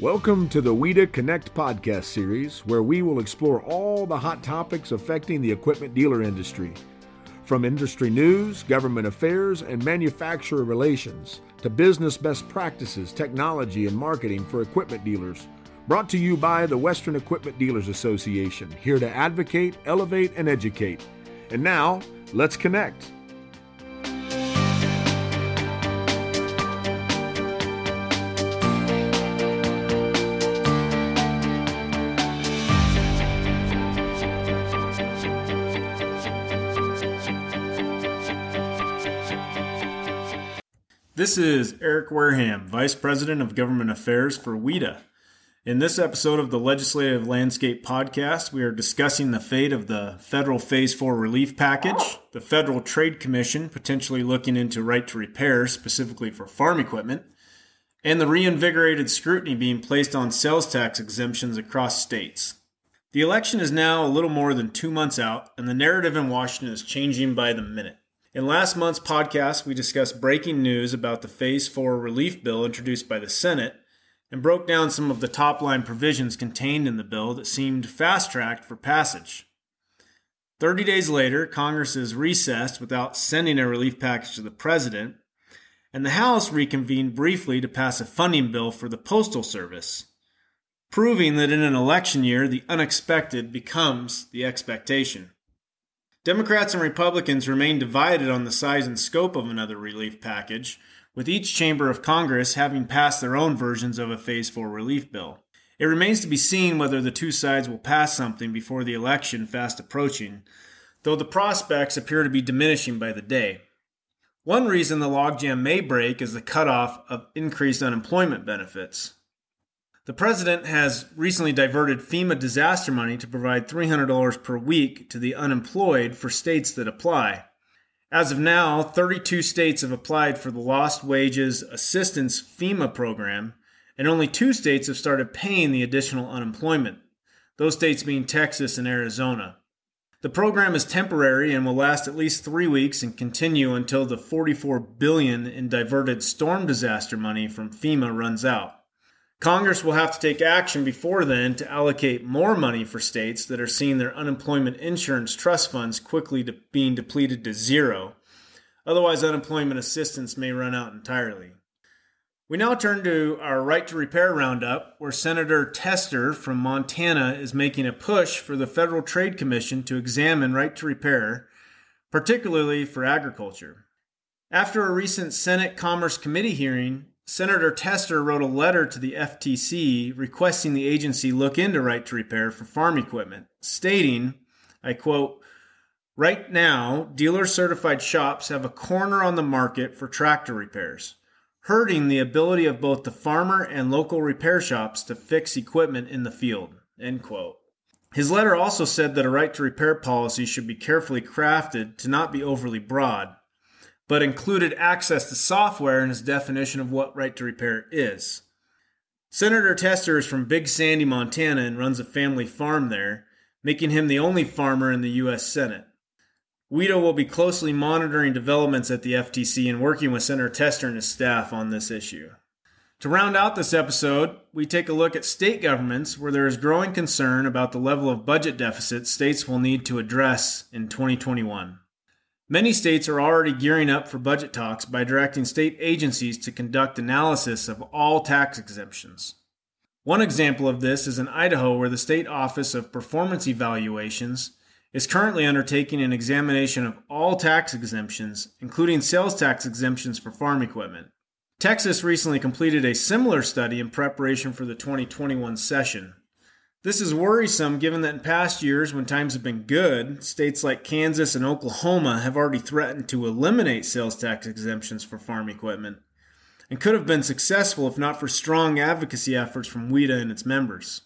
Welcome to the WEDA Connect podcast series, where we will explore all the hot topics affecting the equipment dealer industry. From industry news, government affairs, and manufacturer relations to business best practices, technology, and marketing for equipment dealers. Brought to you by the Western Equipment Dealers Association, here to advocate, elevate, and educate. And now, let's connect. This is Eric Wareham, Vice President of Government Affairs for WEDA. In this episode of the Legislative Landscape Podcast, we are discussing the fate of the federal Phase 4 relief package, the Federal Trade Commission potentially looking into right to repair specifically for farm equipment, and the reinvigorated scrutiny being placed on sales tax exemptions across states. The election is now a little more than two months out, and the narrative in Washington is changing by the minute. In last month's podcast, we discussed breaking news about the Phase 4 relief bill introduced by the Senate and broke down some of the top line provisions contained in the bill that seemed fast tracked for passage. 30 days later, Congress is recessed without sending a relief package to the President, and the House reconvened briefly to pass a funding bill for the Postal Service, proving that in an election year, the unexpected becomes the expectation. Democrats and Republicans remain divided on the size and scope of another relief package, with each chamber of Congress having passed their own versions of a Phase 4 relief bill. It remains to be seen whether the two sides will pass something before the election fast approaching, though the prospects appear to be diminishing by the day. One reason the logjam may break is the cutoff of increased unemployment benefits. The president has recently diverted FEMA disaster money to provide $300 per week to the unemployed for states that apply. As of now, 32 states have applied for the Lost Wages Assistance FEMA program, and only two states have started paying the additional unemployment, those states being Texas and Arizona. The program is temporary and will last at least 3 weeks and continue until the 44 billion in diverted storm disaster money from FEMA runs out. Congress will have to take action before then to allocate more money for states that are seeing their unemployment insurance trust funds quickly de- being depleted to zero. Otherwise, unemployment assistance may run out entirely. We now turn to our Right to Repair Roundup, where Senator Tester from Montana is making a push for the Federal Trade Commission to examine right to repair, particularly for agriculture. After a recent Senate Commerce Committee hearing, Senator Tester wrote a letter to the FTC requesting the agency look into right to repair for farm equipment, stating, I quote, Right now, dealer certified shops have a corner on the market for tractor repairs, hurting the ability of both the farmer and local repair shops to fix equipment in the field. End quote. His letter also said that a right to repair policy should be carefully crafted to not be overly broad but included access to software in his definition of what right to repair is. Senator Tester is from Big Sandy, Montana, and runs a family farm there, making him the only farmer in the U.S. Senate. WEDA will be closely monitoring developments at the FTC and working with Senator Tester and his staff on this issue. To round out this episode, we take a look at state governments where there is growing concern about the level of budget deficit states will need to address in 2021. Many states are already gearing up for budget talks by directing state agencies to conduct analysis of all tax exemptions. One example of this is in Idaho, where the State Office of Performance Evaluations is currently undertaking an examination of all tax exemptions, including sales tax exemptions for farm equipment. Texas recently completed a similar study in preparation for the 2021 session. This is worrisome given that in past years, when times have been good, states like Kansas and Oklahoma have already threatened to eliminate sales tax exemptions for farm equipment, and could have been successful if not for strong advocacy efforts from WEDA and its members.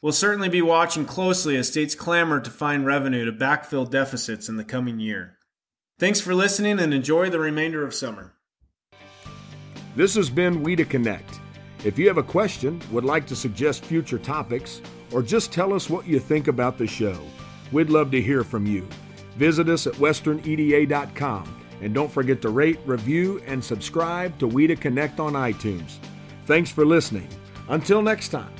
We'll certainly be watching closely as states clamor to find revenue to backfill deficits in the coming year. Thanks for listening and enjoy the remainder of summer. This has been WEDA Connect. If you have a question, would like to suggest future topics, or just tell us what you think about the show. We'd love to hear from you. Visit us at westerneda.com and don't forget to rate, review, and subscribe to WEDA Connect on iTunes. Thanks for listening. Until next time.